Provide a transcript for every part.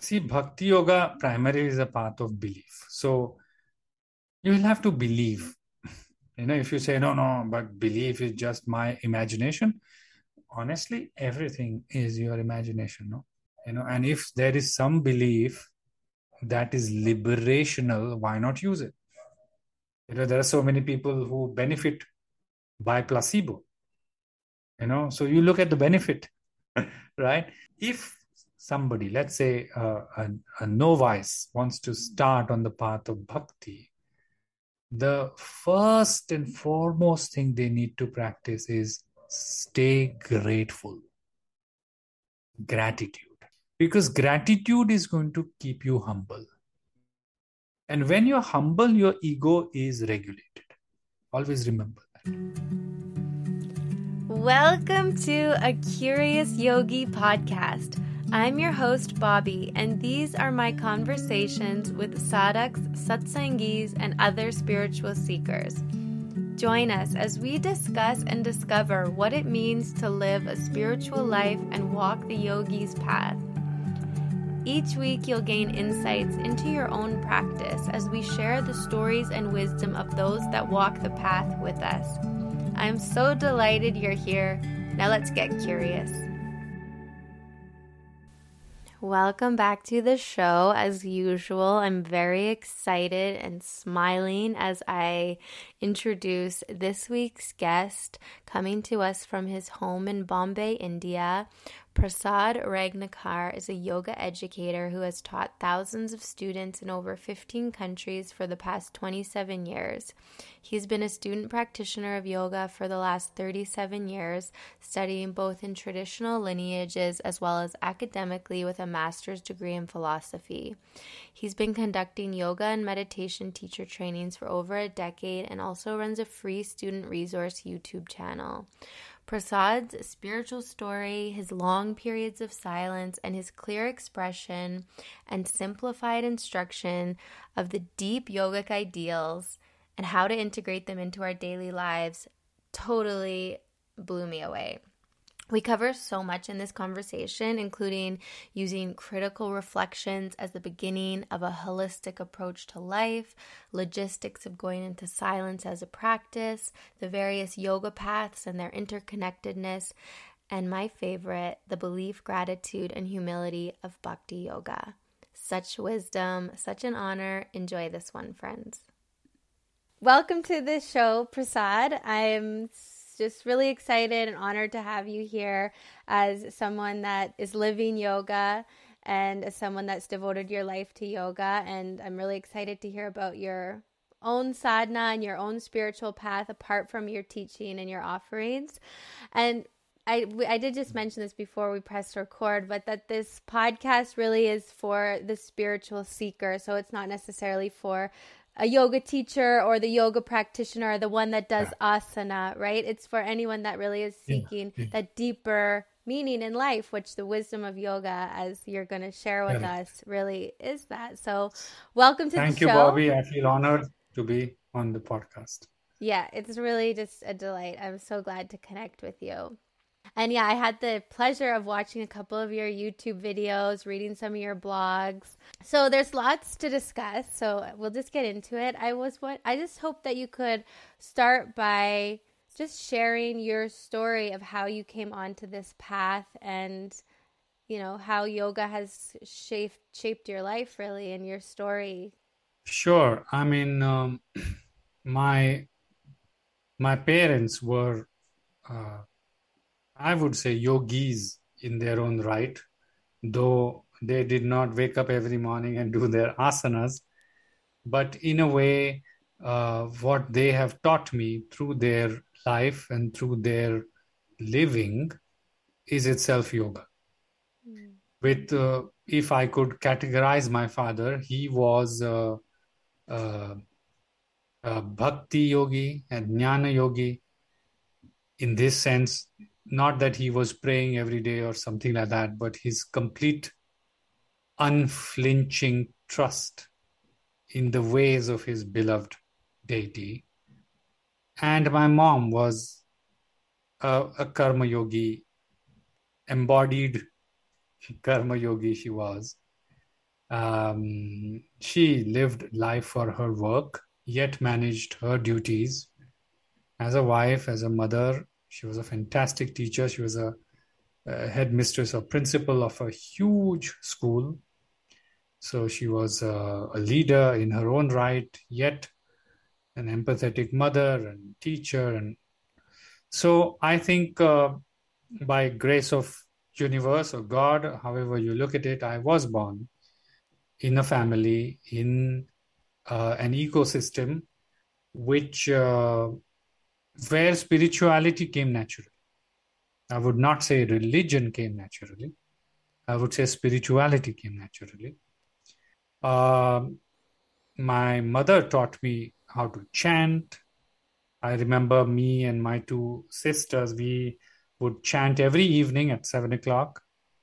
see, bhakti yoga primarily is a path of belief. So you will have to believe. You know, if you say, no, no, but belief is just my imagination, honestly, everything is your imagination, no? You know, and if there is some belief that is liberational, why not use it? You know, there are so many people who benefit by placebo. You know, so you look at the benefit, right? If somebody, let's say a, a novice, wants to start on the path of bhakti, the first and foremost thing they need to practice is stay grateful. Gratitude. Because gratitude is going to keep you humble. And when you're humble, your ego is regulated. Always remember that. Welcome to a Curious Yogi podcast. I'm your host, Bobbi, and these are my conversations with sadhaks, satsangis, and other spiritual seekers. Join us as we discuss and discover what it means to live a spiritual life and walk the yogi's path. Each week, you'll gain insights into your own practice as we share the stories and wisdom of those that walk the path with us. I'm so delighted you're here. Now let's get curious. Welcome back to the show. As usual, I'm very excited and smiling as I introduce this week's guest coming to us from his home in Bombay, India. Prasad Rangnekar is a yoga educator who has taught thousands of students in over 15 countries for the past 27 years. He's been a student practitioner of yoga for the last 37 years, studying both in traditional lineages as well as academically with a master's degree in philosophy. He's been conducting yoga and meditation teacher trainings for over a decade and also runs a free student resource YouTube channel. Prasad's spiritual story, his long periods of silence, and his clear expression and simplified instruction of the deep yogic ideals and how to integrate them into our daily lives totally blew me away. We cover so much in this conversation, including using critical reflections as the beginning of a holistic approach to life, logistics of going into silence as a practice, the various yoga paths and their interconnectedness, and my favorite, the belief, gratitude, and humility of bhakti yoga. Such wisdom, such an honor. Enjoy this one, friends. Welcome to the show, Prasad. I'm just really excited and honored to have you here as someone that is living yoga and as someone that's devoted your life to yoga. And I'm really excited to hear about your own sadhana and your own spiritual path apart from your teaching and your offerings. And I, I did just mention this before we pressed record, but that this podcast really is for the spiritual seeker. So it's not necessarily for a yoga teacher or the yoga practitioner or the one that does yeah. asana, right? It's for anyone that really is seeking yeah. Yeah. that deeper meaning in life, which the wisdom of yoga, as you're going to share with us, really is that. So, welcome to Thank the show. Thank you, Bobbi. I feel honored to be on the podcast. Yeah, it's really just a delight. I'm so glad to connect with you. And yeah, I had the pleasure of watching a couple of your YouTube videos, reading some of your blogs. So there's lots to discuss. So we'll just get into it. I was what I just hope that you could start by just sharing your story of how you came onto this path and you know how yoga has shaped shaped your life really and your story. Sure. I mean, um, my my parents were uh, I would say yogis in their own right, though they did not wake up every morning and do their asanas. But in a way, uh, what they have taught me through their life and through their living is itself yoga. Mm. With, uh, if I could categorize my father, he was uh, uh, a bhakti yogi and jnana yogi. In this sense, not that he was praying every day or something like that, but his complete unflinching trust in the ways of his beloved deity. And my mom was a, a karma yogi, embodied karma yogi she was. Um, she lived life for her work, yet managed her duties as a wife, as a mother. She was a fantastic teacher. She was a, a headmistress or principal of a huge school. So she was a, a leader in her own right, yet an empathetic mother and teacher. And so I think uh, by grace of universe or God, however you look at it, I was born in a family, in uh, an ecosystem, which uh, where spirituality came naturally. I would not say religion came naturally. I would say spirituality came naturally. Uh, my mother taught me how to chant. I remember me and my two sisters, we would chant every evening at seven o'clock.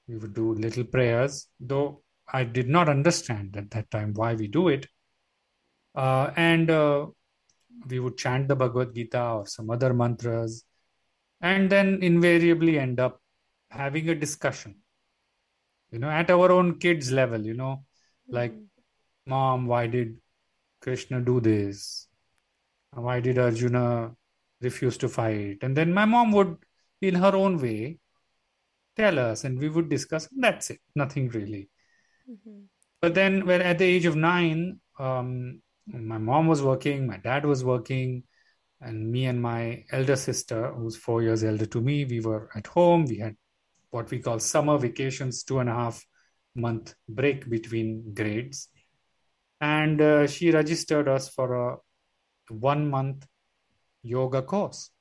We would do little prayers, though I did not understand at that time why we do it. Uh, and uh, we would chant the Bhagavad Gita or some other mantras, and then invariably end up having a discussion, you know, at our own kids' level, you know, like. Mom, why did Krishna do this? Why did Arjuna refuse to fight? And then my mom would, in her own way, tell us, and we would discuss. And that's it, nothing really. Mm-hmm. But then, when at the age of nine, um, my mom was working, my dad was working, and me and my elder sister, who's four years elder to me, we were at home. We had what we call summer vacations, two and a half month break between grades. And uh, she registered us for a one month yoga course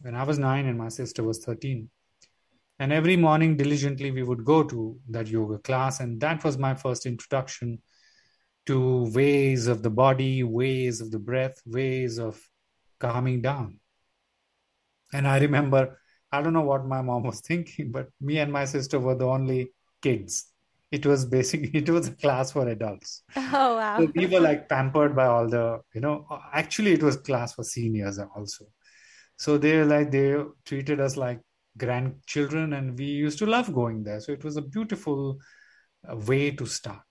when I was nine and my sister was 13. And every morning, diligently, we would go to that yoga class. And that was my first introduction to ways of the body, ways of the breath, ways of calming down. And I remember, I don't know what my mom was thinking, but me and my sister were the only kids. It was basically, it was a class for adults. Oh, wow. So we were like pampered by all the, you know, actually, it was class for seniors also. So they were like, they treated us like grandchildren, and we used to love going there. So it was a beautiful uh, way to start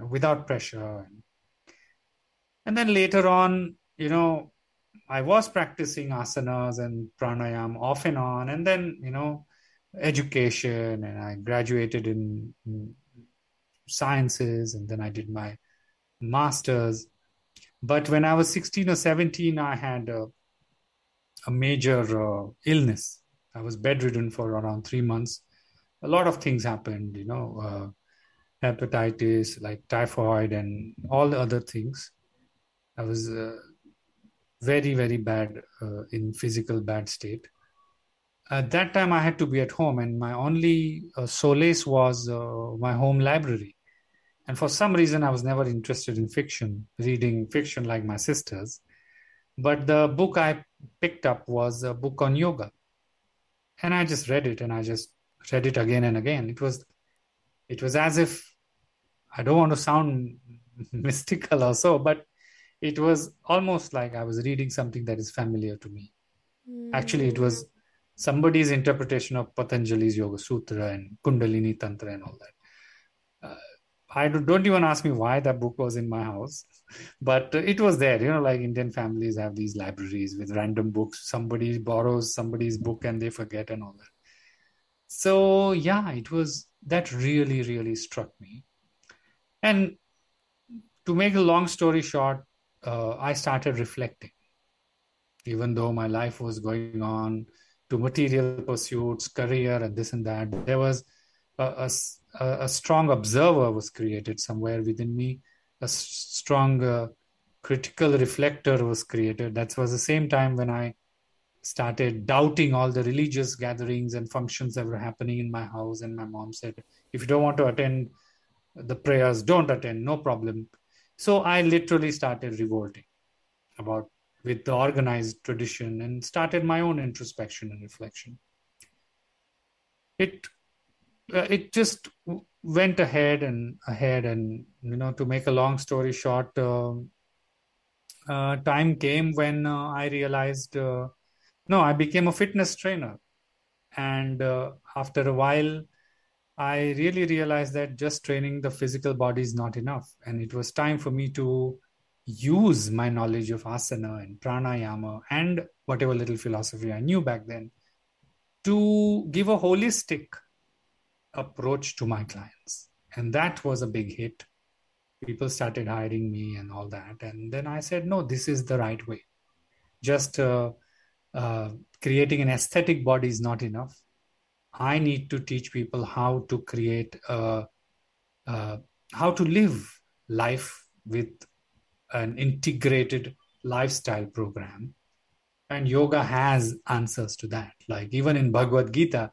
know, without pressure. And then later on, you know, I was practicing asanas and pranayam off and on, and then, you know, education, and I graduated in, in sciences, and then I did my master's. But when I was 16 or 17, I had a, a major uh, illness. I was bedridden for around three months. A lot of things happened, you know, uh, hepatitis, like typhoid, and all the other things. I was uh, very, very bad uh, in physical bad state. At that time, I had to be at home, and my only uh, solace was uh, my home library. And for some reason, I was never interested in fiction, reading fiction like my sisters. But the book I picked up was a book on yoga. And I just read it and I just read it again and again. It was it was as if I don't want to sound mystical or so, but it was almost like I was reading something that is familiar to me. Actually, it was somebody's interpretation of Patanjali's Yoga Sutra and Kundalini Tantra and all that. Uh, I don't, don't even ask me why that book was in my house, but it was there. You know, like Indian families have these libraries with random books. Somebody borrows somebody's book and they forget and all that. So, yeah, it was that really, really struck me. And to make a long story short, uh, I started reflecting. Even though my life was going on to material pursuits, career, and this and that, there was a, a, a strong observer was created somewhere within me. A strong uh, critical reflector was created. That was the same time when I started doubting all the religious gatherings and functions that were happening in my house. And my mom said, if you don't want to attend the prayers, don't attend, no problem. So I literally started revolting about with the organized tradition and started my own introspection and reflection. It uh, it just went ahead and ahead, and you know, to make a long story short, uh, uh, time came when uh, I realized uh, no, I became a fitness trainer, and uh, after a while, I really realized that just training the physical body is not enough. And it was time for me to use my knowledge of asana and pranayama and whatever little philosophy I knew back then to give a holistic approach to my clients. And that was a big hit. People started hiring me and all that. And then I said, no, this is the right way. Just uh, uh, creating an aesthetic body is not enough. I need to teach people how to create, uh, uh, how to live life with an integrated lifestyle program. And yoga has answers to that. Like even in Bhagavad Gita,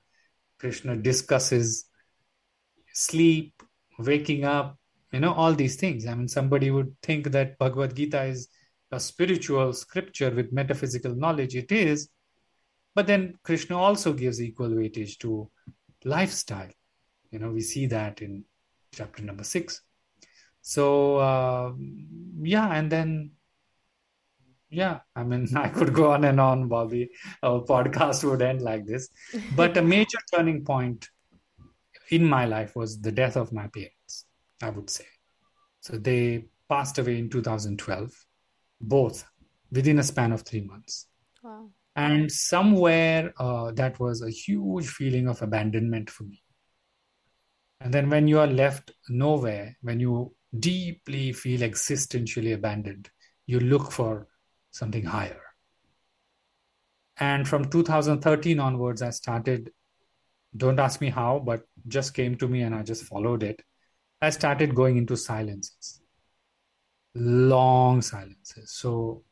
Krishna discusses sleep, waking up, you know, all these things. I mean, somebody would think that Bhagavad Gita is a spiritual scripture with metaphysical knowledge. It is. But then Krishna also gives equal weightage to lifestyle. You know, we see that in chapter number six. So, uh, yeah, and then, yeah, I mean, I could go on and on, Bobbi. Our podcast would end like this. But a major turning point in my life was the death of my parents, I would say. So they passed away in 2012, both within a span of three months. Wow. And somewhere uh, that was a huge feeling of abandonment for me. And then when you are left nowhere, when you deeply feel existentially abandoned, you look for something higher. And from 2013 onwards, I started, don't ask me how, but just came to me and I just followed it. I started going into silences, long silences. So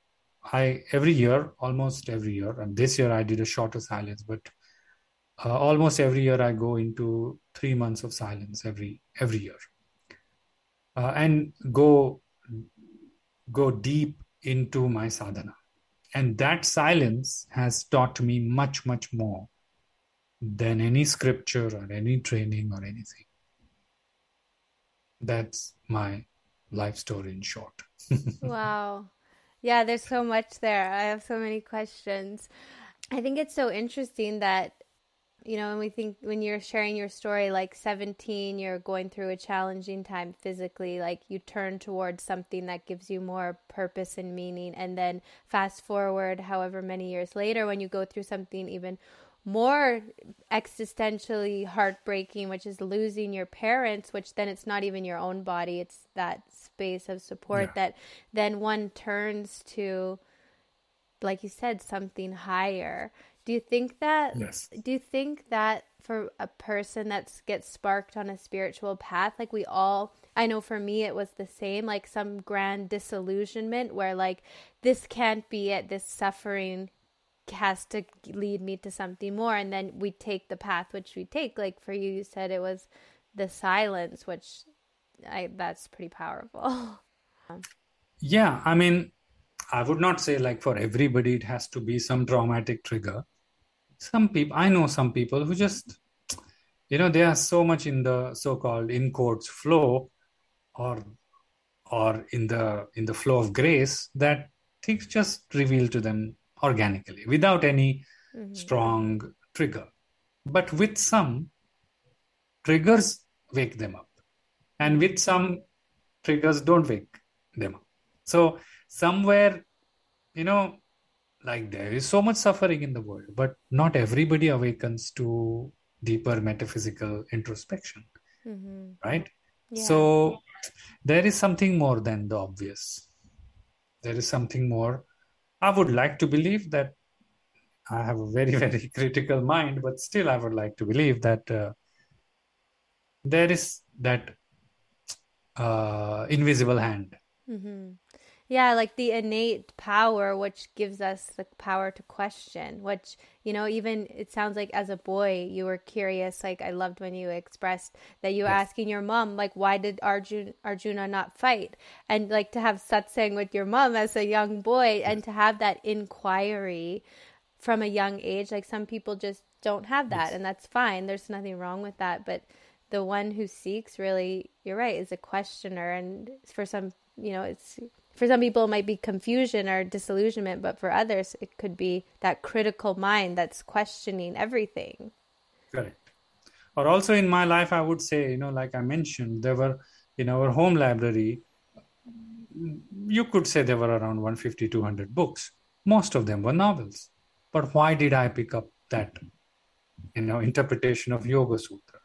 I every year, almost every year, and this year I did a shorter silence, but uh, almost every year I go into three months of silence every every year, uh, and go go deep into my sadhana, and that silence has taught me much much more than any scripture or any training or anything. That's my life story in short. wow. Yeah, there's so much there. I have so many questions. I think it's so interesting that you know, when we think when you're sharing your story like 17, you're going through a challenging time physically, like you turn towards something that gives you more purpose and meaning and then fast forward however many years later when you go through something even more existentially heartbreaking, which is losing your parents, which then it's not even your own body, it's that space of support yeah. that then one turns to, like you said, something higher. Do you think that? Yes. Do you think that for a person that gets sparked on a spiritual path, like we all, I know for me it was the same, like some grand disillusionment where like this can't be it, this suffering has to lead me to something more. And then we take the path which we take. Like for you you said it was the silence which i that's pretty powerful. Yeah i mean i would not say like for everybody it has to be some traumatic trigger. Some people i know some people who just you know they are so much in the so-called in quotes flow or or in the in the flow of grace that things just reveal to them organically without any mm-hmm. strong trigger. But with some, triggers wake them up, and with some, triggers don't wake them up. So, somewhere, you know, like there is so much suffering in the world, but not everybody awakens to deeper metaphysical introspection, mm-hmm. right? Yeah. So, there is something more than the obvious. There is something more I would like to believe that I have a very, very critical mind, but still, I would like to believe that uh, there is that uh, invisible hand. Mm-hmm. Yeah, like the innate power, which gives us the power to question, which, you know, even it sounds like as a boy, you were curious. Like, I loved when you expressed that you were yes. asking your mom, like, why did Arjun, Arjuna not fight? And like to have satsang with your mom as a young boy yes. and to have that inquiry from a young age. Like, some people just don't have that, yes. and that's fine. There's nothing wrong with that. But the one who seeks really, you're right, is a questioner. And for some, you know, it's for some people it might be confusion or disillusionment but for others it could be that critical mind that's questioning everything. Correct. Or also in my life i would say you know like i mentioned there were in our home library you could say there were around 150 200 books. Most of them were novels. But why did i pick up that you know interpretation of yoga sutra?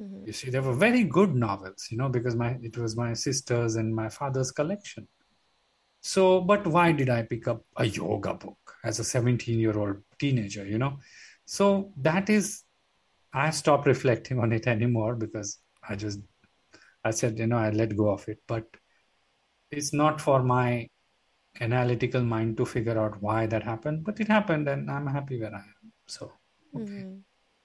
Mm-hmm. you see they were very good novels you know because my it was my sister's and my father's collection so but why did i pick up a yoga book as a 17 year old teenager you know so that is i stopped reflecting on it anymore because i just i said you know i let go of it but it's not for my analytical mind to figure out why that happened but it happened and i'm happy where i am so okay. mm-hmm.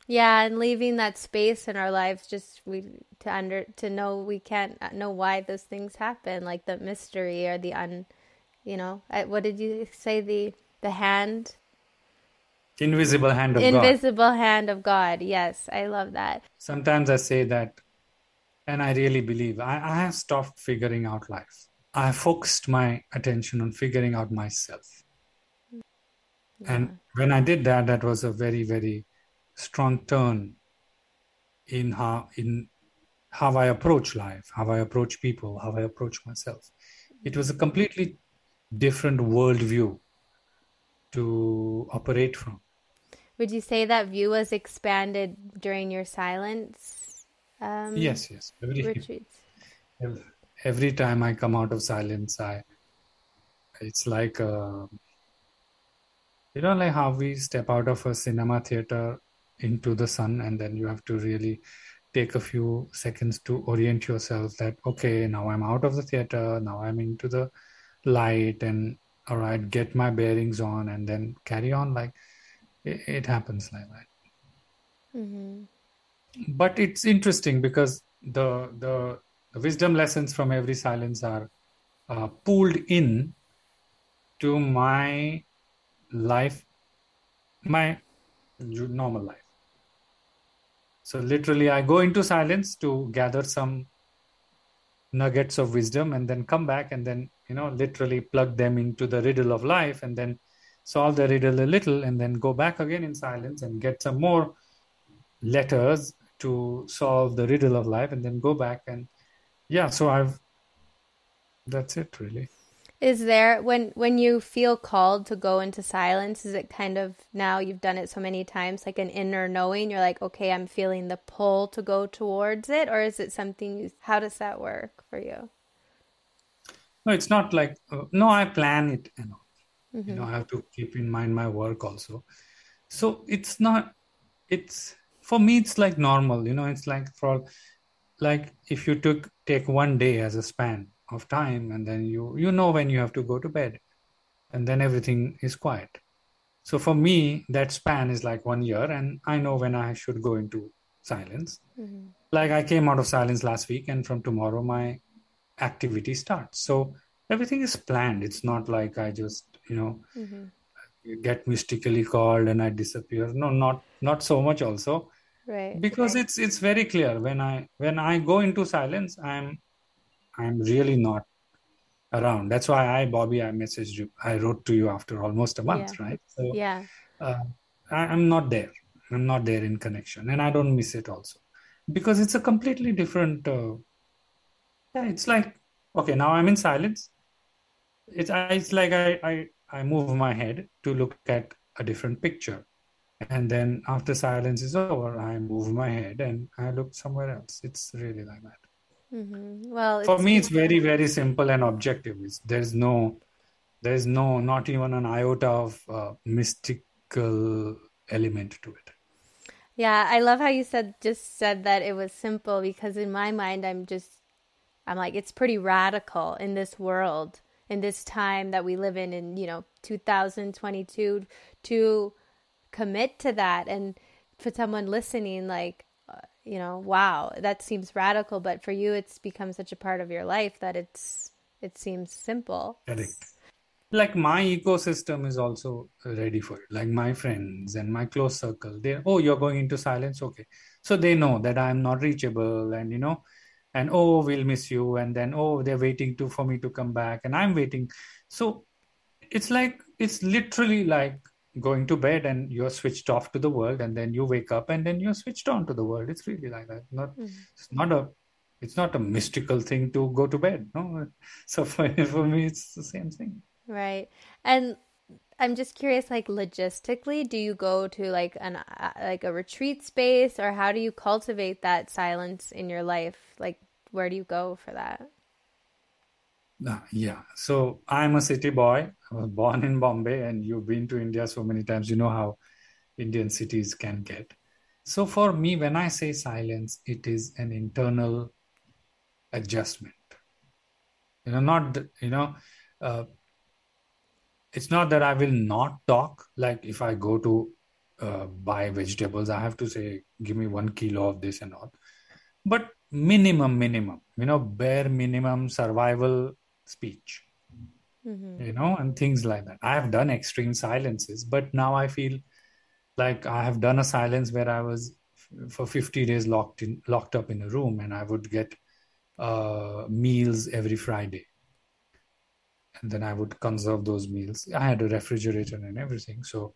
yeah and leaving that space in our lives just we to under to know we can't know why those things happen like the mystery or the un you know what did you say the the hand invisible hand of God. invisible god. hand of god yes i love that sometimes i say that and i really believe I, I have stopped figuring out life I focused my attention on figuring out myself. Yeah. And when I did that, that was a very, very strong turn in how in how I approach life, how I approach people, how I approach myself. It was a completely different worldview to operate from. Would you say that view was expanded during your silence? Um, yes, yes. Every, retreats. Every, every time I come out of silence, I it's like uh, you know like how we step out of a cinema theater into the sun and then you have to really take a few seconds to orient yourself that okay now i'm out of the theater now i'm into the light and all right get my bearings on and then carry on like it, it happens like that mm-hmm. but it's interesting because the the the wisdom lessons from every silence are uh, pulled in to my life, my normal life. So literally, I go into silence to gather some nuggets of wisdom and then come back and then, you know, literally plug them into the riddle of life and then solve the riddle a little and then go back again in silence and get some more letters to solve the riddle of life and then go back and yeah so i've that's it really. Is there when when you feel called to go into silence is it kind of now you've done it so many times like an inner knowing you're like okay i'm feeling the pull to go towards it? Or is it something you, how does that work for you no it's not like uh, no i plan it you know mm-hmm. you know i have to keep in mind my work also so it's not it's for me it's like normal you know it's like for like if you took take one day as a span of time and then you you know when you have to go to bed and then everything is quiet so for me that span is like one year and i know when i should go into silence mm-hmm. like i came out of silence last week and from tomorrow my activity starts. So everything is planned. It's not like i just you know mm-hmm. get mystically called and i disappear. No not not so much also. Right because right. it's it's very clear. When i when i go into silence i'm i'm really not around. That's why i Bobbi i messaged you. I wrote to you after almost a month yeah. right? So yeah. uh, I, i'm not there. I'm not there in connection. And i don't miss it also. Because it's a completely different uh, yeah it's like okay now i'm in silence. It's it's like I, I i move my head to look at a different picture. And then after silence is over i move my head and i look somewhere else. It's really like that. Mm-hmm. well for me it's very very simple and objective. It's, there's no there's no not even an iota of uh, mystical element to it. Yeah i love how you said just said that it was simple because in my mind i'm just i'm like it's pretty radical in this world in this time that we live in in you know 2022 to commit to that. And for someone listening like uh, you know wow that seems radical. But for you it's become such a part of your life that it's it seems simple. Correct. Like my ecosystem is also ready for it. Like my friends and my close circle they oh you're going into silence? Okay. So they know that i'm not reachable and you know and oh we'll miss you and then oh they're waiting to for me to come back and i'm waiting. So it's like it's literally like going to bed and you're switched off to the world and then you wake up and then you're switched on to the world. It's really like that. Not mm. it's not a it's not a mystical thing to go to bed no? So for, for me it's the same thing. Right. And i'm just curious like logistically do you go to like an uh, like a retreat space or how do you cultivate that silence in your life? Like where do you go for that uh, yeah. So I'm a city boy. I was born in Bombay, and you've been to India so many times. You know how Indian cities can get. So for me, when I say silence, it is an internal adjustment. You know, not you know, uh, it's not that I will not talk. Like if I go to uh, buy vegetables, I have to say, give me one kilo of this and all. But minimum, minimum, you know, bare minimum survival speech. Mm-hmm. you know and things like that. I have done extreme silences but now i feel like i have done a silence where i was for 50 days locked in locked up in a room and i would get uh, meals every friday. And then i would conserve those meals. I had a refrigerator and everything so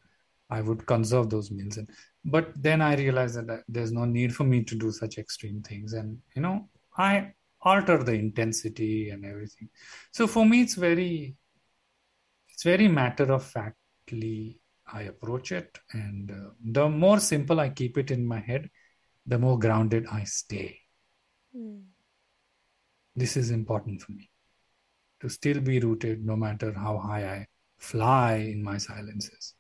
i would conserve those meals. And but then i realized that there's no need for me to do such extreme things. And you know i alter the intensity and everything. So for me it's very it's very matter of factly i approach it. And uh, the more simple i keep it in my head the more grounded i stay. Mm. this is important for me. To still be rooted no matter how high i fly in my silences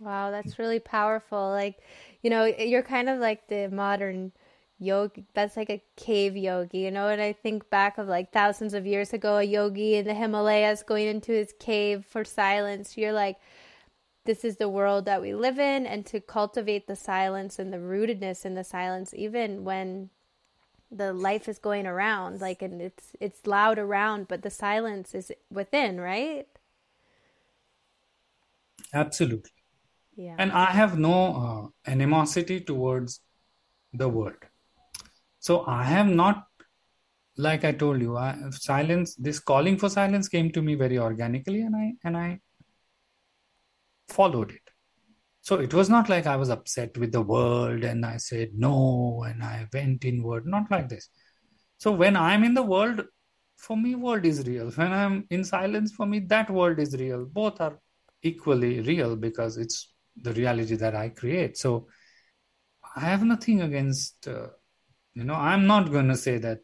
wow that's really powerful. Like you know you're kind of like the modern yogi that's like a cave yogi you know and i think back of like thousands of years ago a yogi in the himalayas going into his cave for silence you're like this is the world that we live in and to cultivate the silence and the rootedness in the silence even when the life is going around like and it's it's loud around but the silence is within right? Absolutely yeah and i have no uh, animosity towards the world so I have not, like I told you, I, silence. This calling for silence came to me very organically, and I and I followed it. So it was not like I was upset with the world and I said no and I went inward. Not like this. So when I'm in the world, for me, world is real. When I'm in silence, for me, that world is real. Both are equally real because it's the reality that I create. So I have nothing against uh, you know i'm not going to say that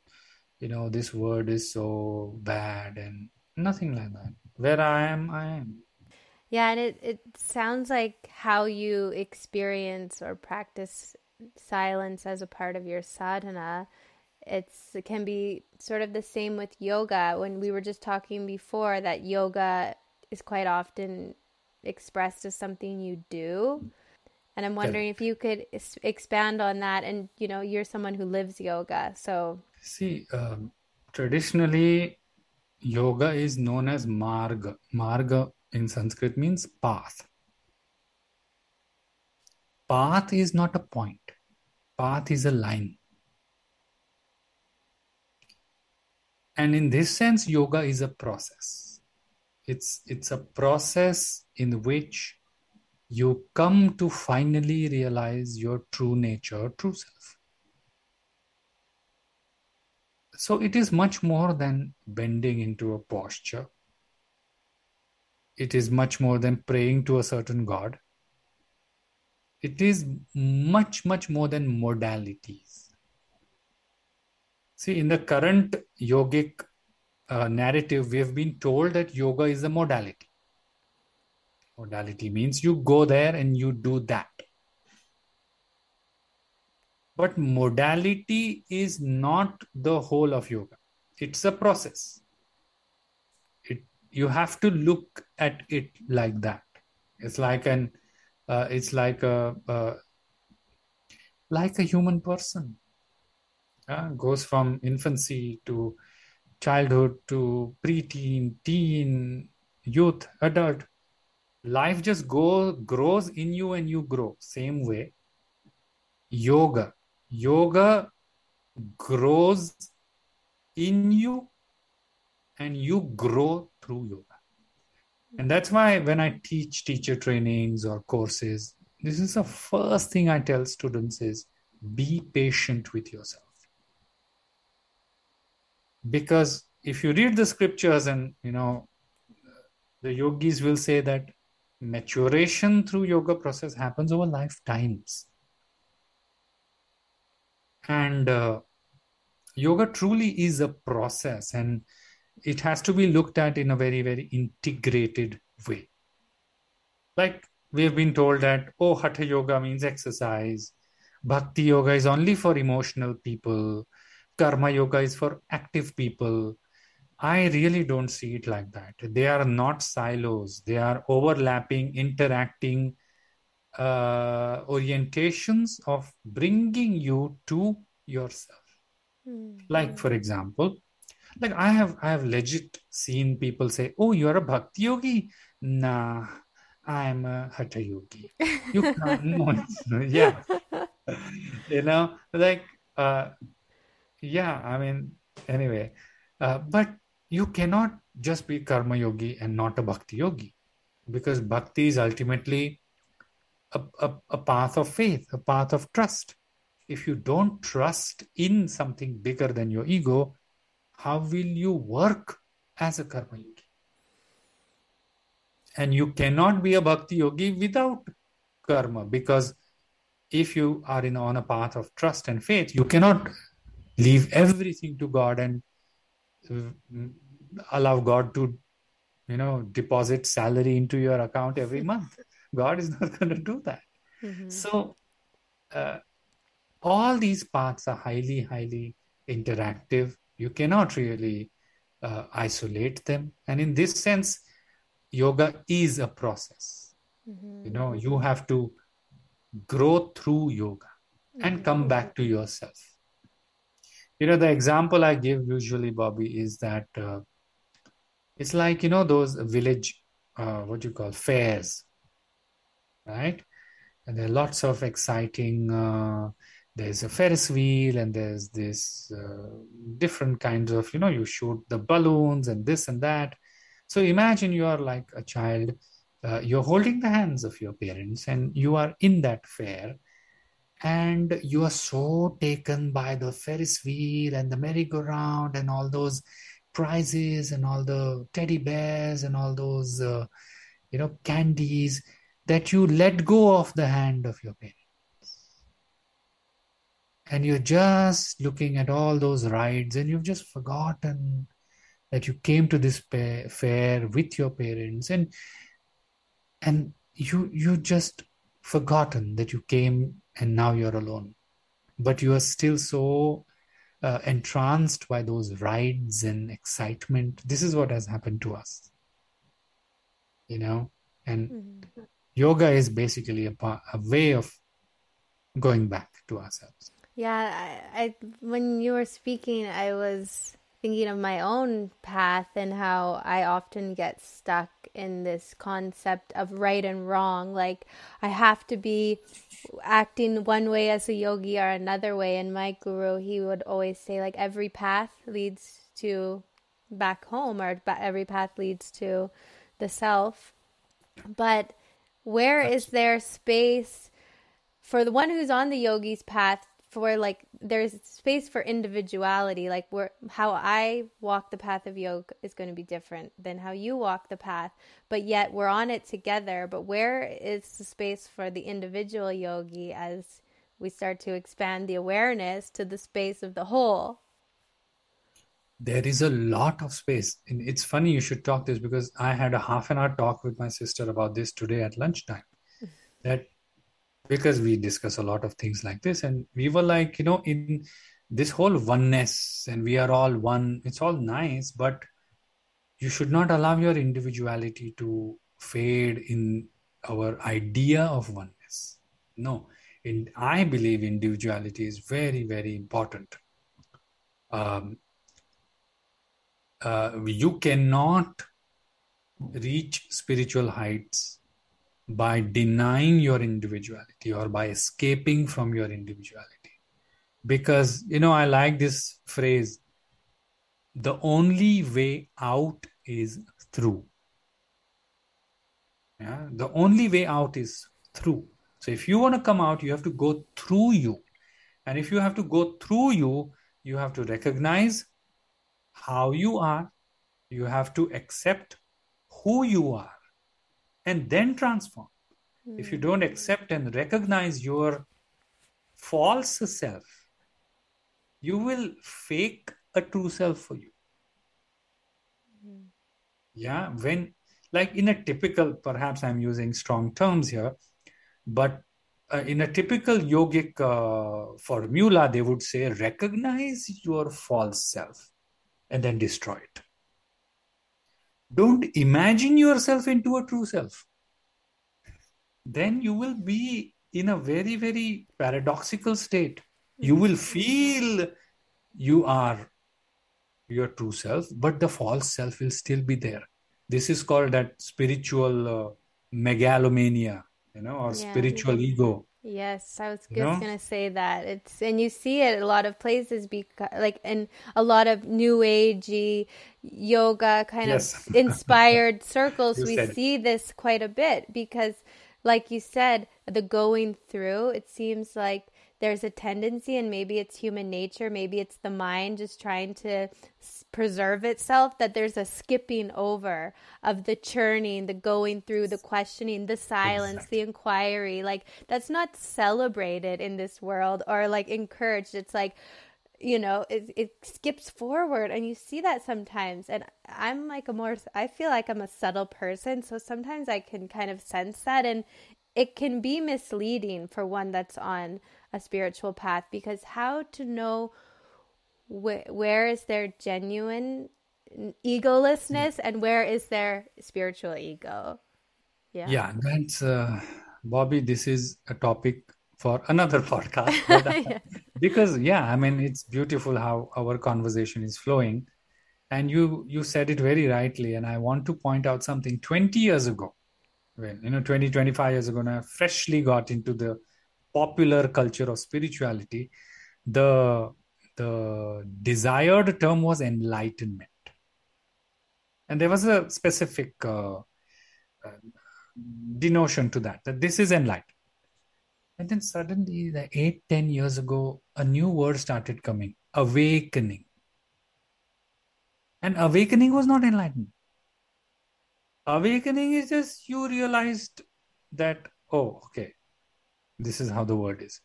you know this word is so bad and nothing like that. Where i am i am. Yeah and it, it sounds like how you experience or practice silence as a part of your sadhana it's it can be sort of the same with yoga. When we were just talking before that yoga is quite often expressed as something you do and I'm wondering if you could expand on that. And, you know, you're someone who lives yoga. So, see, um, traditionally, yoga is known as marga. Marga in Sanskrit means path. Path is not a point, path is a line. And in this sense, yoga is a process. It's, it's a process in which you come to finally realize your true nature, true self. So it is much more than bending into a posture. It is much more than praying to a certain God. It is much, much more than modalities. See, in the current yogic uh, narrative, we have been told that yoga is a modality. Modality means you go there and you do that. But modality is not the whole of yoga. It's a process. It you have to look at it like that. It's like an uh, it's like a uh, like a human person. Uh, goes from infancy to childhood to preteen, teen, youth, adult life just go grows in you and you grow. Same way yoga. Yoga grows in you and you grow through yoga. And that's why when I teach teacher trainings or courses, this is the first thing I tell students is be patient with yourself. Because if you read the scriptures and you know the yogis will say that maturation through yoga process happens over lifetimes. And uh, yoga truly is a process and it has to be looked at in a very very integrated way. Like we have been told that oh hatha yoga means exercise. Bhakti yoga is only for emotional people karma yoga is for active people. I really don't see it like that. They are not silos. They are overlapping interacting uh, orientations of bringing you to yourself. Mm. like for example like i have i have legit seen people say oh you're a bhakti yogi. Nah i'm a hatha yogi. You can't no, yeah. You know like uh yeah i mean anyway uh, but you cannot just be karma yogi and not a bhakti yogi because bhakti is ultimately a, a, a path of faith a path of trust if you don't trust in something bigger than your ego, how will you work as a karma yogi? And you cannot be a bhakti yogi without karma because if you are in on a path of trust and faith, you cannot leave everything to God and uh, allow God to, you know, deposit salary into your account every month. God is not going to do that. Mhm. So, uh, all these paths are highly, highly interactive. You cannot really uh, isolate them. And in this sense, yoga is a process. Mhm. You know, you have to grow through yoga and come back to yourself. You know, the example I give usually, Bobbi, is that uh, it's like, you know, those village, uh, what you call, fairs, right? And there are lots of exciting, uh, there's a Ferris wheel and there's this uh, different kinds of, you know, you shoot the balloons and this and that. So imagine you are like a child, uh, you're holding the hands of your parents and you are in that fair and you are so taken by the Ferris wheel and the merry-go-round and all those prizes and all the teddy bears and all those, uh, you know, candies that you let go of the hand of your parents. And you're just looking at all those rides and you've just forgotten that you came to this fair with your parents and and you you just forgotten that you came and now you're alone. But you are still so uh, entranced by those rides and excitement. This is what has happened to us you know? And Mhm. yoga is basically a, pa- a way of going back to ourselves. Yeah, I, I when you were speaking, I was thinking of my own path and how I often get stuck in this concept of right and wrong. Like I have to be acting one way as a yogi or another way. And my guru, he would always say, like every path leads to back home, or every path leads to the self. But where is there space for the one who's on the yogi's path for like there's space for individuality. Like where how i walk the path of yoga is going to be different than how you walk the path but yet we're on it together. But where is the space for the individual yogi as we start to expand the awareness to the space of the whole? There is a lot of space. And it's funny you should talk this because i had a half an hour talk with my sister about this today at lunchtime. That because we discuss a lot of things like this. And we were like you know in this whole oneness and we are all one it's all nice but you should not allow your individuality to fade in our idea of oneness. No. In, i believe individuality is very very important. Um, uh, you cannot reach spiritual heights by denying your individuality or by escaping from your individuality. Because, you know, I like this phrase the only way out is through. Yeah, the only way out is through. So if you want to come out, you have to go through you. And if you have to go through you, you have to recognize how you are, you have to accept who you are, and then transform. Mm. If you don't accept and recognize your false self, you will fake a true self for you. Mm. Yeah, when, like in a typical, perhaps I'm using strong terms here, but uh, in a typical yogic uh, formula, they would say recognize your false self and then destroy it. Don't imagine yourself into a true self. Then you will be in a very, very paradoxical state. You mm-hmm. will feel you are your true self, but the false self will still be there. This is called that spiritual uh, megalomania you know, or yeah. spiritual ego. Yes, I was just gonna say that. It's and you see it a lot of places because like in a lot of new agey yoga kind yes. of inspired circles we see this quite a bit because like you said the going through it seems like there's a tendency and maybe it's human nature maybe it's the mind just trying to preserve itself that there's a skipping over of the churning the going through the questioning the silence exactly. the inquiry. Like that's not celebrated in this world or like encouraged. It's like you know it, it skips forward and you see that sometimes. And i'm like a more i feel like i'm a subtle person so sometimes i can kind of sense that and it can be misleading for one that's on a spiritual path because how to know wh- where is their genuine egolessness and where is their spiritual ego? Yeah. Yeah that's uh, Bobbi this is a topic for another podcast. But, uh, yeah. because yeah i mean it's beautiful how our conversation is flowing. And you you said it very rightly and i want to point out something. 20 years ago when you know 20 25 years ago i freshly got into the popular culture of spirituality the the desired term was enlightenment. And there was a specific uh, uh, denotion to that, that this is enlightenment. And then suddenly, like eight, ten years ago, a new word started coming awakening. And awakening was not enlightenment. Awakening is just you realized that, oh, okay, this is how the world is.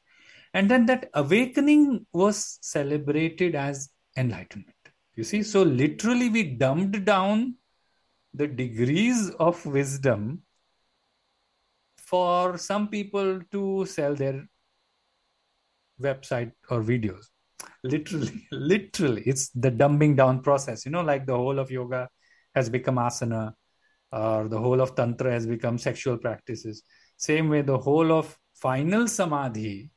And then that awakening was celebrated as enlightenment. You see so literally we dumbed down the degrees of wisdom for some people to sell their website or videos. Literally literally it's the dumbing down process. You know like the whole of yoga has become asana or the whole of tantra has become sexual practices. Same way the whole of final samadhi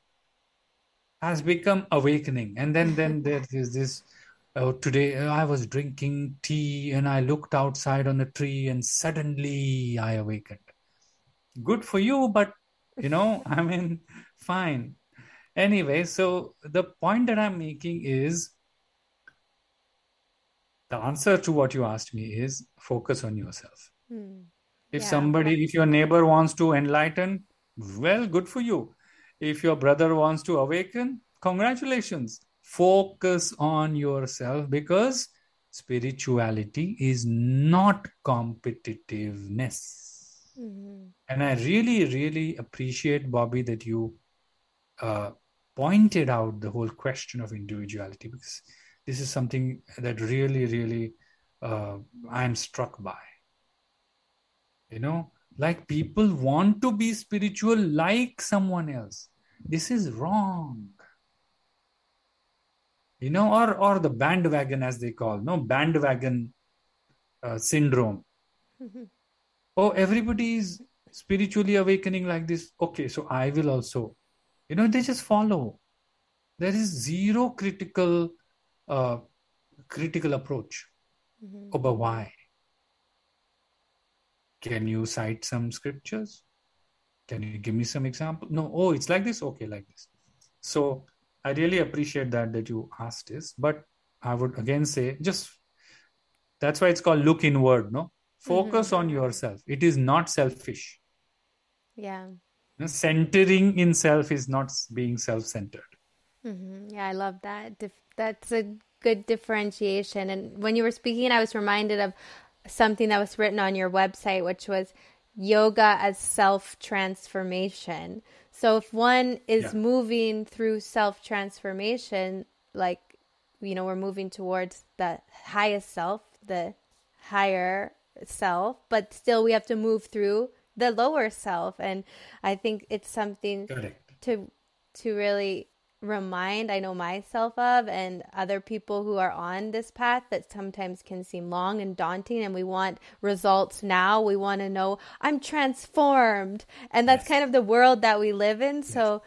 has become awakening. And then then there is this oh, today i was drinking tea and i looked outside on the tree and suddenly i awakened. Good for you but you know i mean fine. Anyway so the point that i'm making is the answer to what you asked me is focus on yourself hmm. if yeah. somebody if your neighbor wants to enlighten well good for you if your brother wants to awaken, congratulations. Focus on yourself because spirituality is not competitiveness. Mm-hmm. And I really, really appreciate, Bobbi, that you uh, pointed out the whole question of individuality because this is something that really, really uh, I'm struck by. You know, like people want to be spiritual like someone else. This is wrong. You know or or the bandwagon as they call no bandwagon uh, syndrome. Mm-hmm. oh everybody is spiritually awakening like this. Okay so i will also. You know they just follow. There is zero critical uh, critical approach. Mm-hmm. oh, why can you cite some scriptures can you give me some example no oh it's like this okay like this so i really appreciate that that you asked this but i would again say just that's why it's called look inward no Focus on yourself. It is not selfish. Yeah. Centering in self is not being self-centered. hmm Yeah, I love that. That's a good differentiation. And when you were speaking, I was reminded of something that was written on your website, which was yoga as self transformation. So if one is Yeah. moving through self transformation, like, you know, we're moving towards the highest self, the higher self, but still we have to move through the lower self. And I think it's something Correct. to to really remind I know myself of and other people who are on this path that sometimes can seem long and daunting and we want results now. We want to know I'm transformed. And that's Yes. kind of the world that we live in. So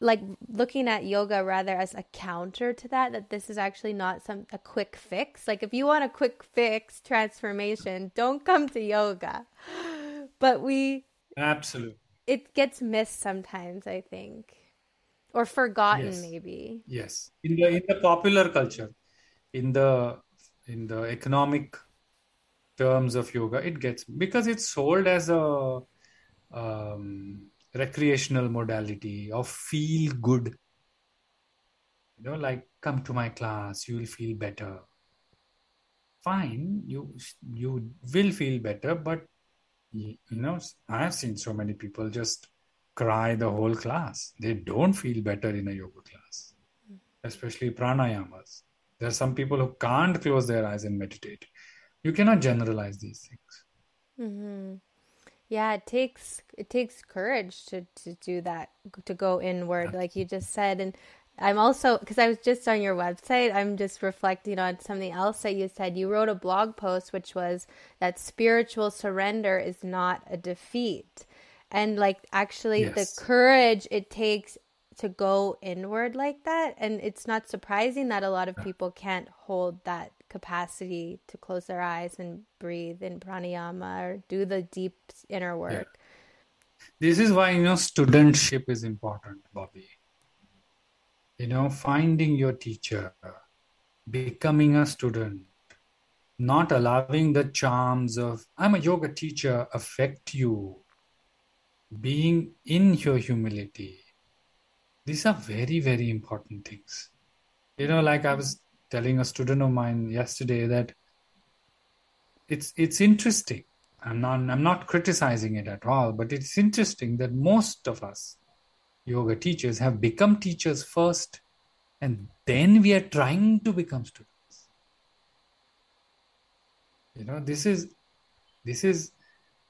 like looking at yoga rather as a counter to that that this is actually not some a quick fix. Like if you want a quick fix transformation don't come to yoga. But we Absolutely. it gets missed sometimes i think or forgotten Yes. maybe Yes. In the in the popular culture, in the in the economic terms of yoga, it gets because it's sold as a um, recreational modality of feel good. You know, like come to my class, you will feel better. Fine, you you will feel better, but you know, I have seen so many people just cry the whole class. They don't feel better in a yoga class, especially pranayamas. There are some people who can't close their eyes and meditate. You cannot generalize these things. hmm yeah it takes it takes courage to to do that to go inward like you just said and i'm also because i was just on your website i'm just reflecting on something else that you said you wrote a blog post which was that spiritual surrender is not a defeat and like actually Yes. the courage it takes to go inward like that. And it's not surprising that a lot of uh-huh. people can't hold that capacity to close their eyes and breathe in pranayama or do the deep inner work. This is why, you know, studentship is important, Bobbi. You know, finding your teacher, becoming a student, not allowing the charms of, I'm a yoga teacher, affect you, being in your humility. These are very, very important things. You know, like I was telling a student of mine yesterday that it's it's interesting. I'm not I'm not criticizing it at all, but it's interesting that most of us yoga teachers have become teachers first, and then we are trying to become students. You know, this is this is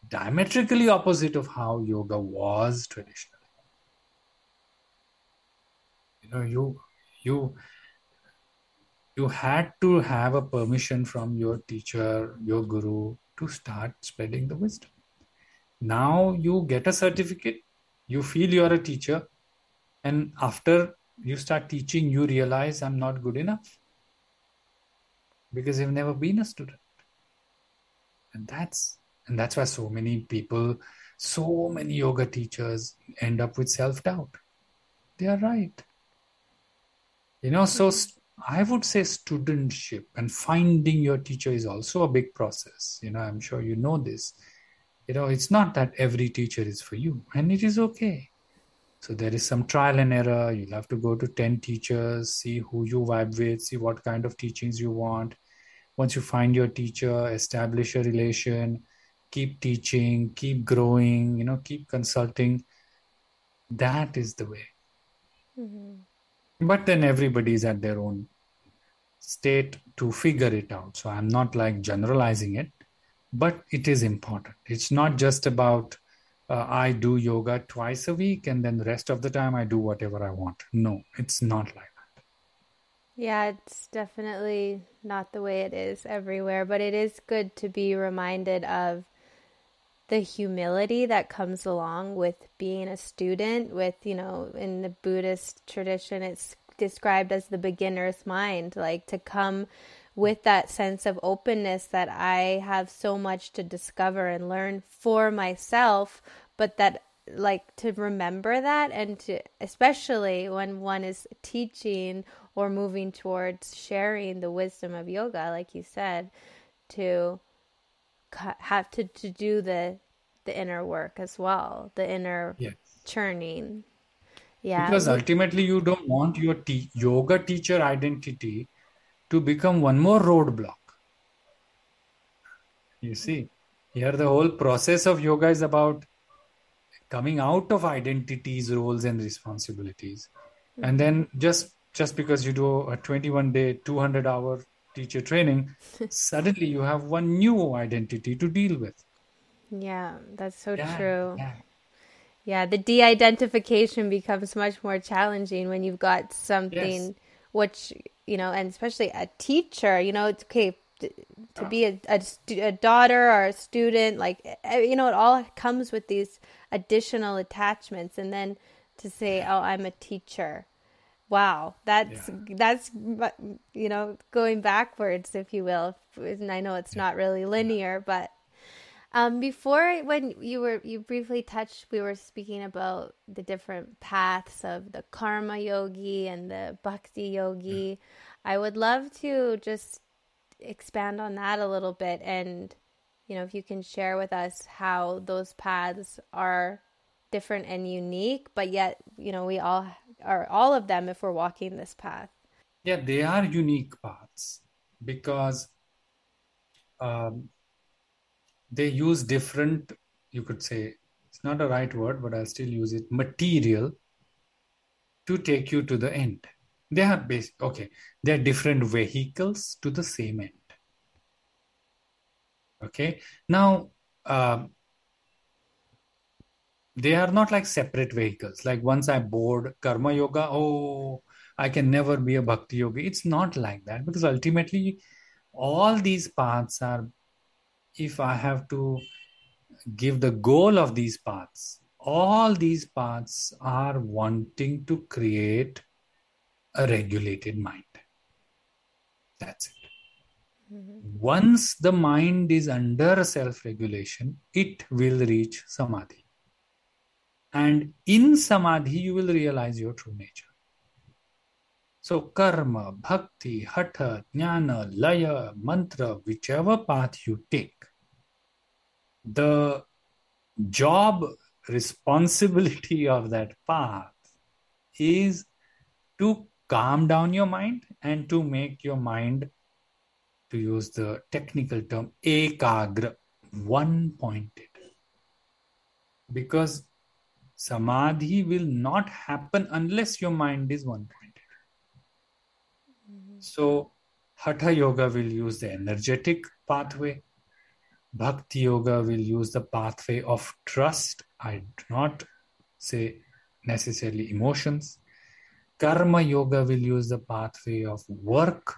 diametrically opposite of how yoga was traditionally. You know, you you you had to have a permission from your teacher, your guru, to start spreading the wisdom. Now you get a certificate, you feel you're a teacher, and after you start teaching, you realize I'm not good enough because you've never been a student. And that's and that's why so many people, so many yoga teachers end up with self-doubt. They are right. You know, so I would say studentship and finding your teacher is also a big process. You know, I'm sure you know this. You know, it's not that every teacher is for you, and it is okay. So there is some trial and error. You'll have to go to 10 teachers, see who you vibe with, see what kind of teachings you want. Once you find your teacher, establish a relation, keep teaching, keep growing, you know, keep consulting. That is the way. But then everybody is at their own state to figure it out. So I'm not like generalizing it, but it is important. It's not just about uh, I do yoga twice a week and then the rest of the time I do whatever I want. No, it's not like that. Yeah, it's definitely not the way it is everywhere, but it is good to be reminded of the humility that comes along with being a student with, you know, in the Buddhist tradition it's described as the beginner's mind, like to come with that sense of openness that I have so much to discover and learn for myself, but that like to remember that and to especially when one is teaching or moving towards sharing the wisdom of yoga like you said to have to, to do the the inner work as well, the inner yes. churning. Yeah. Because ultimately, you don't want your te- yoga teacher identity to become one more roadblock. You see, here the whole process of yoga is about coming out of identities, roles, and responsibilities. Mm-hmm. And then just just because you do a 21 day, 200 hour teacher training, suddenly you have one new identity to deal with. Yeah, that's so yeah, true. Yeah. yeah, the de identification becomes much more challenging when you've got something yes. which, you know, and especially a teacher, you know, it's okay to be a, a, a, daughter or a student like eh, you know it all comes with these additional attachments and then to say oh i'm a teacher wow. That's yeah. that's you know going backwards if you will and i know it's not really linear but um, before when you were you briefly touched we were speaking about the different paths of the karma yogi and the bhakti yogi. I would love to just expand on that a little bit and you know if you can share with us how those paths are different and unique but yet you know we all are all of them if we're walking this path. Yeah they are unique paths because um, they use different you could say it's not a right word but i'll still use it material to take you to the end. They are basic okay they're different vehicles to the same end. Okay? Now um, they are not like separate vehicles like once i board karma yoga oh i can never be a bhakti yogi it's not like that because ultimately all these paths are if i have to give the goal of these paths all these paths are wanting to create a regulated mind. That's it. Mm-hmm. Once the mind is under self regulation, it will reach samadhi. And in samadhi, you will realize your true nature. So, karma, bhakti, hatha, jnana, laya, mantra, whichever path you take, the job responsibility of that path is to calm down your mind and to make your mind, to use the technical term, ekagra, one pointed. Because samadhi will not happen unless your mind is one pointed. Mm-hmm. So, hatha yoga will use the energetic pathway. Bhakti yoga will use the pathway of trust. I do not say necessarily emotions. Karma Yoga will use the pathway of work.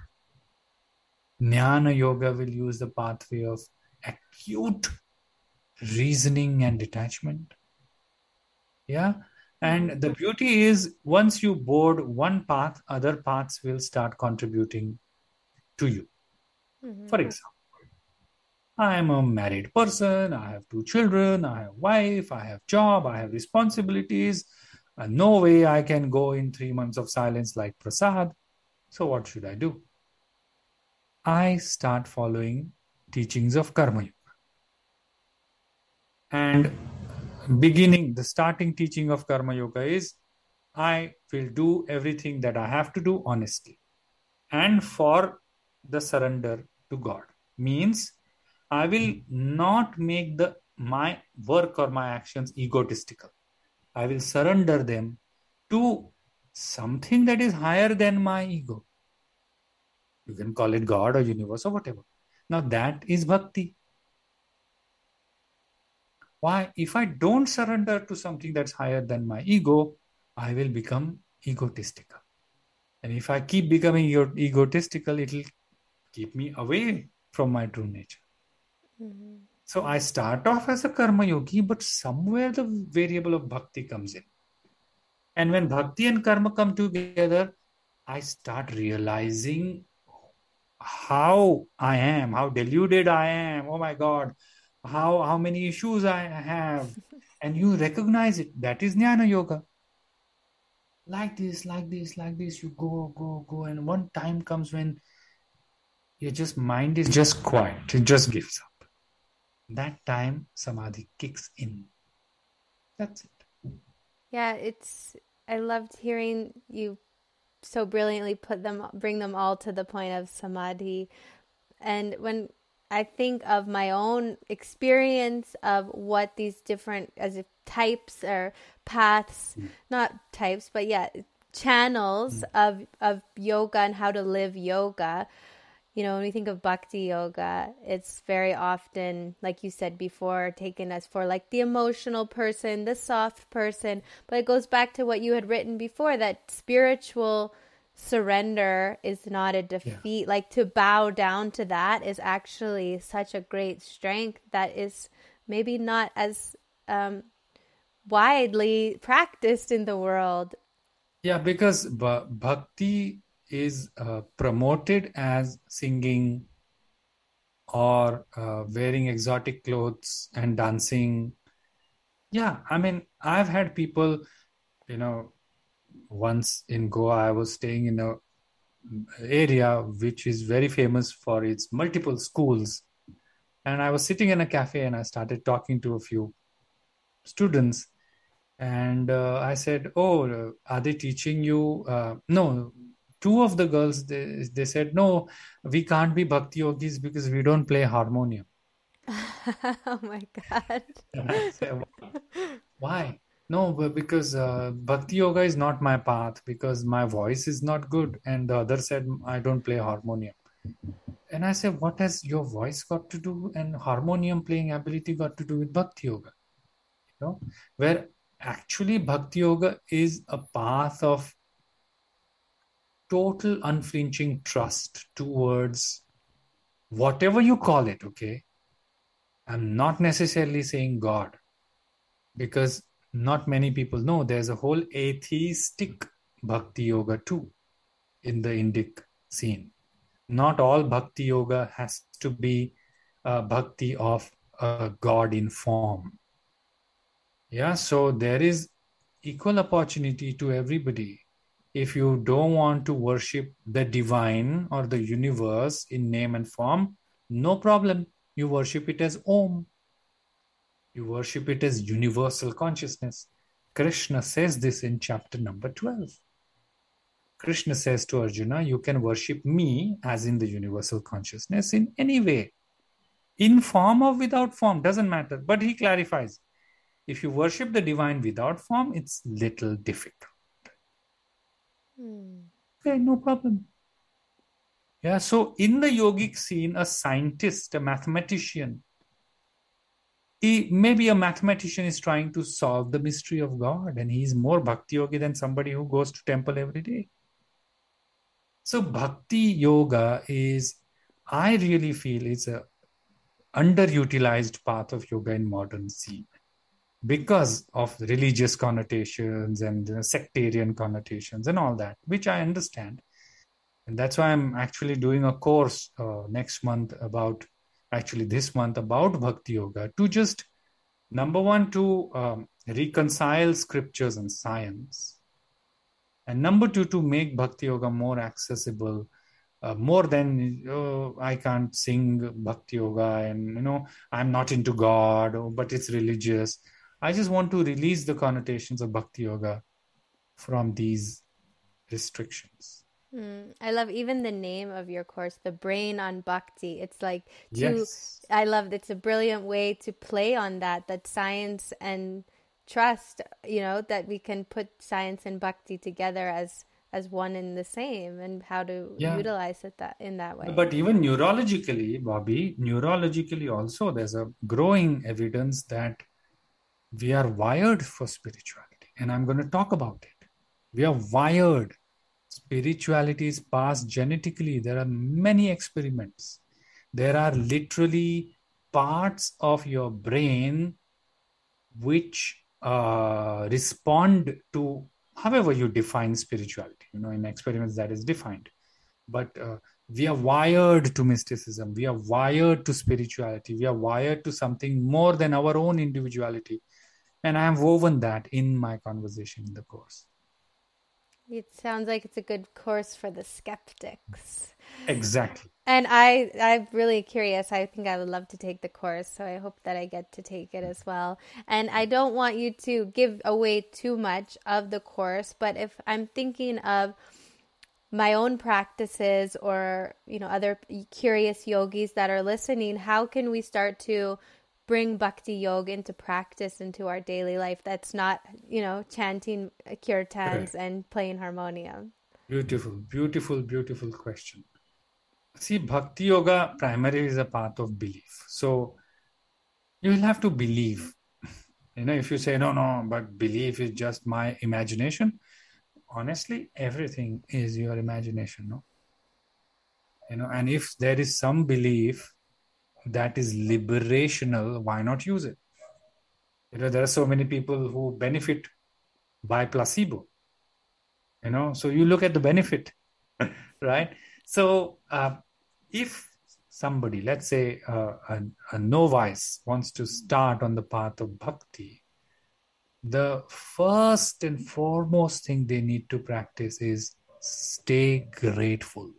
Jnana Yoga will use the pathway of acute reasoning and detachment. Yeah. And the beauty is, once you board one path, other paths will start contributing to you. Mm-hmm. For example, I am a married person, I have two children, I have wife, I have job, I have responsibilities. Uh, no way I can go in three months of silence like Prasad. So, what should I do? I start following teachings of Karma Yoga. And beginning, the starting teaching of Karma Yoga is I will do everything that I have to do honestly and for the surrender to God. Means I will not make the my work or my actions egotistical. I will surrender them to something that is higher than my ego. You can call it God or universe or whatever. Now that is bhakti. Why? If I don't surrender to something that's higher than my ego, I will become egotistical. And if I keep becoming egotistical, it'll keep me away from my true nature. Mm-hmm. So I start off as a karma yogi, but somewhere the variable of bhakti comes in. And when bhakti and karma come together, I start realizing how I am, how deluded I am. Oh my God, how how many issues I have. and you recognize it. That is jnana yoga. Like this, like this, like this, you go, go, go. And one time comes when your just mind is just quiet. It just gives up that time samadhi kicks in. That's it. Yeah, it's I loved hearing you so brilliantly put them bring them all to the point of samadhi. And when I think of my own experience of what these different as if types or paths, mm. not types, but yeah, channels mm. of of yoga and how to live yoga you know, when we think of bhakti yoga, it's very often, like you said before, taken as for like the emotional person, the soft person. But it goes back to what you had written before that spiritual surrender is not a defeat. Yeah. Like to bow down to that is actually such a great strength that is maybe not as um, widely practiced in the world. Yeah, because bhakti is uh, promoted as singing or uh, wearing exotic clothes and dancing. Yeah, I mean, I've had people, you know, once in Goa, I was staying in a area which is very famous for its multiple schools. And I was sitting in a cafe and I started talking to a few students. And uh, I said, Oh, are they teaching you? Uh, no, two of the girls they, they said no we can't be bhakti yogis because we don't play harmonium oh my god said, why no but because uh, bhakti yoga is not my path because my voice is not good and the other said i don't play harmonium and i said what has your voice got to do and harmonium playing ability got to do with bhakti yoga you know where actually bhakti yoga is a path of total unflinching trust towards whatever you call it, okay? I'm not necessarily saying God because not many people know there's a whole atheistic bhakti yoga too in the Indic scene. Not all bhakti yoga has to be bhakti of a God in form. Yeah, so there is equal opportunity to everybody if you don't want to worship the divine or the universe in name and form, no problem. You worship it as Om. You worship it as universal consciousness. Krishna says this in chapter number 12. Krishna says to Arjuna, You can worship me as in the universal consciousness in any way. In form or without form, doesn't matter. But he clarifies if you worship the divine without form, it's little difficult. Hmm. Okay, no problem. Yeah, so in the yogic scene, a scientist, a mathematician, maybe a mathematician is trying to solve the mystery of God, and he's more bhakti yogi than somebody who goes to temple every day. So bhakti yoga is, I really feel, it's a underutilized path of yoga in modern scene because of religious connotations and sectarian connotations and all that, which I understand. And that's why I'm actually doing a course uh, next month about, actually this month about Bhakti Yoga to just, number one, to um, reconcile scriptures and science. And number two, to make Bhakti Yoga more accessible uh, more than oh, I can't sing bhakti yoga and you know I'm not into God, oh, but it's religious. I just want to release the connotations of bhakti yoga from these restrictions. Mm, I love even the name of your course, the brain on bhakti. It's like to, yes. I love it's a brilliant way to play on that that science and trust, you know, that we can put science and bhakti together as as one and the same and how to yeah. utilize it that in that way. But even neurologically, Bobbi, neurologically also there's a growing evidence that we are wired for spirituality and i'm going to talk about it we are wired spirituality is passed genetically. There are many experiments. There are literally parts of your brain which uh, respond to however you define spirituality. You know in experiments that is defined. But uh, we are wired to mysticism. We are wired to spirituality. We are wired to something more than our own individuality. And i have woven that in my conversation in the course It sounds like it's a good course for the skeptics. Exactly. And I, I'm really curious. I think I would love to take the course, so I hope that I get to take it as well. And I don't want you to give away too much of the course, but if I'm thinking of my own practices or you know other curious yogis that are listening, how can we start to bring bhakti yoga into practice into our daily life that's not you know chanting kirtans and playing harmonium beautiful beautiful beautiful question. See bhakti yoga primarily is a path of belief. So you will have to believe. You know if you say no no but belief is just my imagination honestly everything is your imagination no? You know and if there is some belief that is liberational, why not use it? You know, there are so many people who benefit by placebo. You know, so you look at the benefit, right? So uh, if somebody, let's say uh, a, a novice, wants to start on the path of bhakti, the first and foremost thing they need to practice is stay grateful,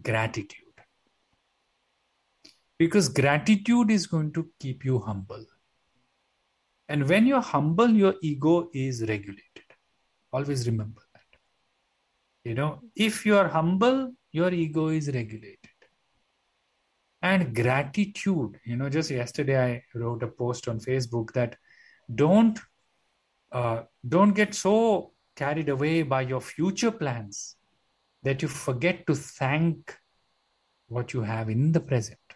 gratitude because gratitude is going to keep you humble. And when you're humble, your ego is regulated. Always remember that. You know, if you are humble, your ego is regulated. And gratitude, you know, just yesterday I wrote a post on Facebook that don't uh, don't get so carried away by your future plans that you forget to thank what you have in the present.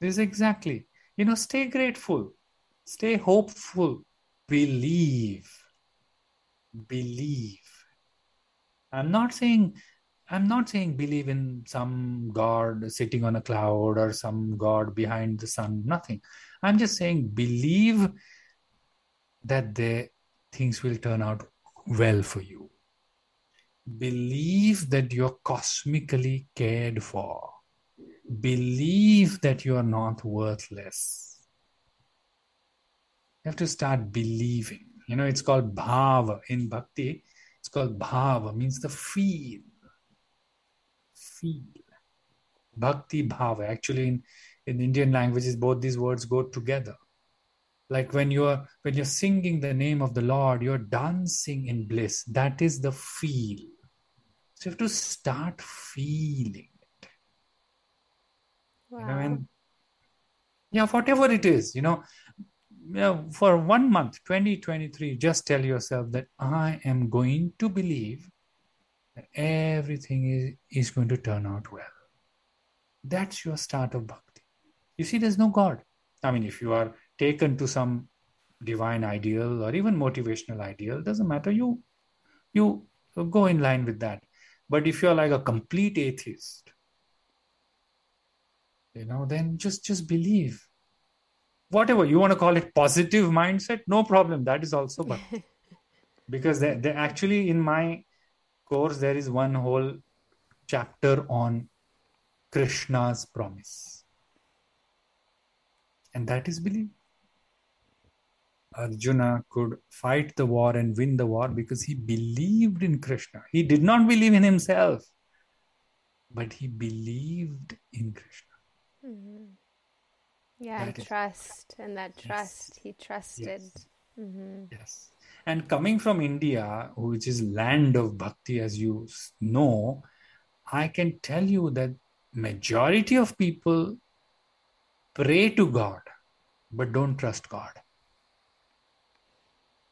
This is exactly. You know, stay grateful, stay hopeful, believe. Believe. I'm not saying I'm not saying believe in some God sitting on a cloud or some God behind the sun, nothing. I'm just saying believe that the things will turn out well for you. Believe that you're cosmically cared for believe that you are not worthless. You have to start believing. You know, it's called bhava in bhakti. It's called bhava, means the feel. Feel. Bhakti bhava. Actually, in, in Indian languages, both these words go together. Like when you're when you're singing the name of the Lord, you're dancing in bliss. That is the feel. So you have to start feeling. Wow. You know, and yeah, whatever it is, you know, you know, for one month, 2023, just tell yourself that I am going to believe that everything is, is going to turn out well. That's your start of bhakti. You see, there's no God. I mean, if you are taken to some divine ideal or even motivational ideal, doesn't matter. You you go in line with that. But if you're like a complete atheist, you know then just just believe. Whatever you want to call it positive mindset? No problem that is also but because they, they actually in my course there is one whole chapter on krishna's promise. And that is belief. Arjuna could fight the war and win the war because he believed in krishna. He did not believe in himself but he believed in krishna Mm-hmm. Yeah, that trust. Is, and that trust, yes. he trusted. Yes. Mm-hmm. yes. And coming from India, which is land of bhakti, as you know, I can tell you that majority of people pray to God, but don't trust God.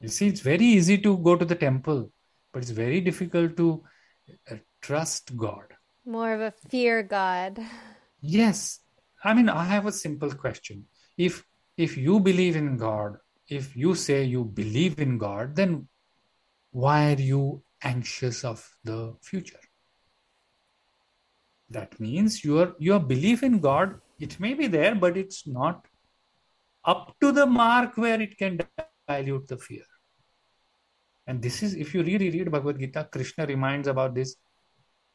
You see, it's very easy to go to the temple, but it's very difficult to uh, trust God. More of a fear God. Yes, I mean, I have a simple question. If if you believe in God, if you say you believe in God, then why are you anxious of the future? That means your your belief in God, it may be there, but it's not up to the mark where it can dilute the fear. And this is, if you really read Bhagavad Gita, Krishna reminds about this.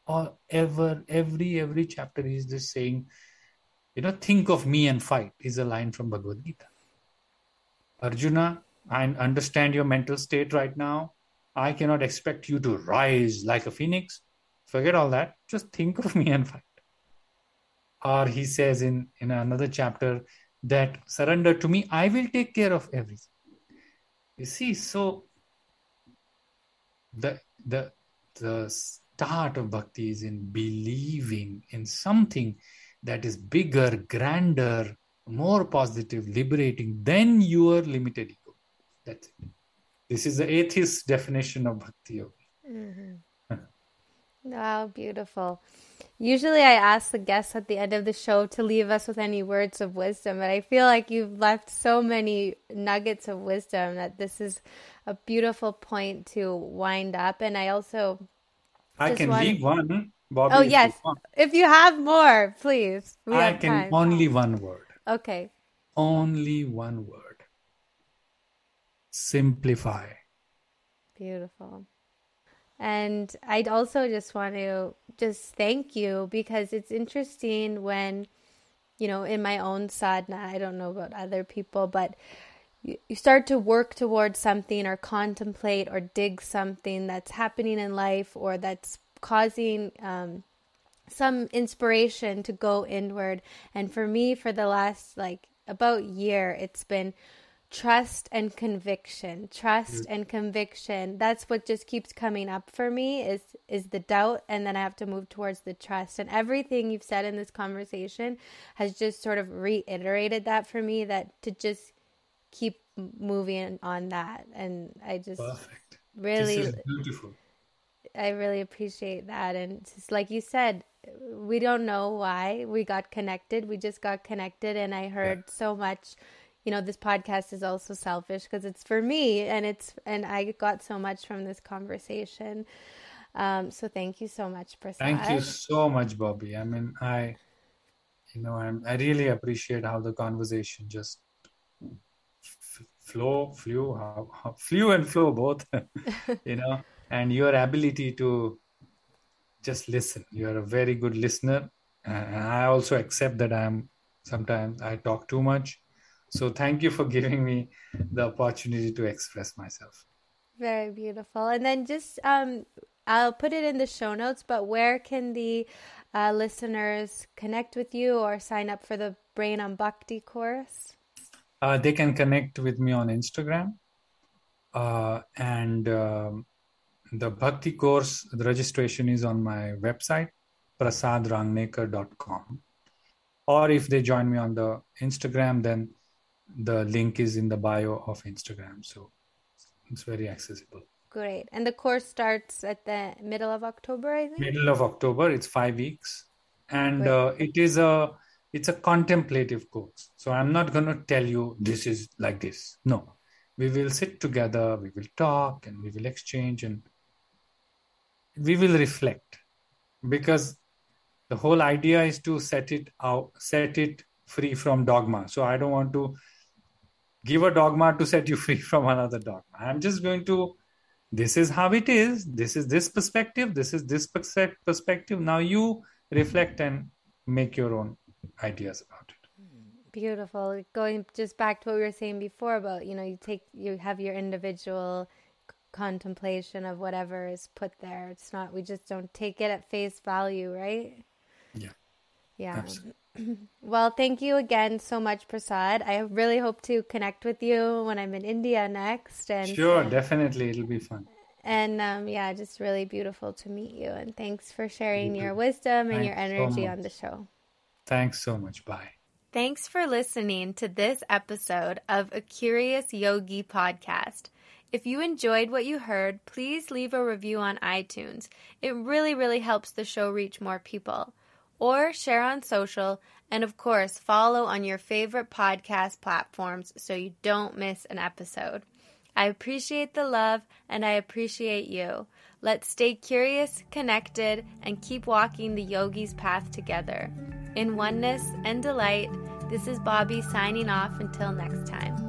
Or ever, every every chapter is just saying you know, think of me and fight is a line from Bhagavad Gita. Arjuna, I understand your mental state right now. I cannot expect you to rise like a phoenix. Forget all that. Just think of me and fight. Or he says in, in another chapter that surrender to me, I will take care of everything. You see, so the the the start of bhakti is in believing in something that is bigger, grander, more positive, liberating than your limited ego. That's it. This is the atheist definition of bhakti yoga. Mm-hmm. wow, beautiful. Usually, I ask the guests at the end of the show to leave us with any words of wisdom, but I feel like you've left so many nuggets of wisdom that this is a beautiful point to wind up. And I also I can leave one. Bobbi, oh yes, you if you have more, please. We I can time. only one word. Okay. Only one word. Simplify. Beautiful. And I'd also just want to just thank you because it's interesting when, you know, in my own sadhana, I don't know about other people, but you, you start to work towards something or contemplate or dig something that's happening in life or that's causing um, some inspiration to go inward. And for me, for the last like about year, it's been trust and conviction trust mm-hmm. and conviction that's what just keeps coming up for me is is the doubt and then i have to move towards the trust and everything you've said in this conversation has just sort of reiterated that for me that to just keep moving on that and i just Perfect. really beautiful i really appreciate that. And just like you said we don't know why we got connected. We just got connected. And i heard yeah. so much you know this podcast is also selfish because it's for me and it's and i got so much from this conversation. Um, so thank you so much Prasad. thank you so much Bobbi. I mean i you know I'm, i really appreciate how the conversation just f- flow flew how, how, flew and flow both you know and your ability to just listen you're a very good listener and i also accept that i'm sometimes i talk too much so thank you for giving me the opportunity to express myself. Very beautiful. And then just um, I'll put it in the show notes, but where can the uh, listeners connect with you or sign up for the Brain on Bhakti course? Uh, they can connect with me on Instagram. Uh, and um, the Bhakti course, the registration is on my website, prasadrangnekar.com. Or if they join me on the Instagram, then the link is in the bio of Instagram. So it's very accessible. Great. And the course starts at the middle of October, I think? Middle of October. It's five weeks. And uh, it is a it's a contemplative course. So I'm not going to tell you this is like this. No. We will sit together, we will talk, and we will exchange, and we will reflect. Because the whole idea is to set it out, set it free from dogma. So I don't want to give a dogma to set you free from another dogma. I'm just going to, this is how it is. This is this perspective. This is this perspective. Now you reflect and make your own ideas about it. Beautiful. Going just back to what we were saying before about, you know, you take, you have your individual contemplation of whatever is put there. It's not, we just don't take it at face value, right? Yeah. Yeah. Absolutely. Well, thank you again so much, Prasad. I really hope to connect with you when I'm in India next. And sure, definitely, it'll be fun. And um, yeah, just really beautiful to meet you. And thanks for sharing you your wisdom and thanks your energy so on the show. Thanks so much. Bye. Thanks for listening to this episode of a Curious Yogi podcast. If you enjoyed what you heard, please leave a review on iTunes. It really, really helps the show reach more people or share on social, and of course, follow on your favorite podcast platforms so you don't miss an episode. I appreciate the love and I appreciate you. Let's stay curious, connected, and keep walking the yogi's path together. In oneness and delight, this is Bobbi signing off until next time.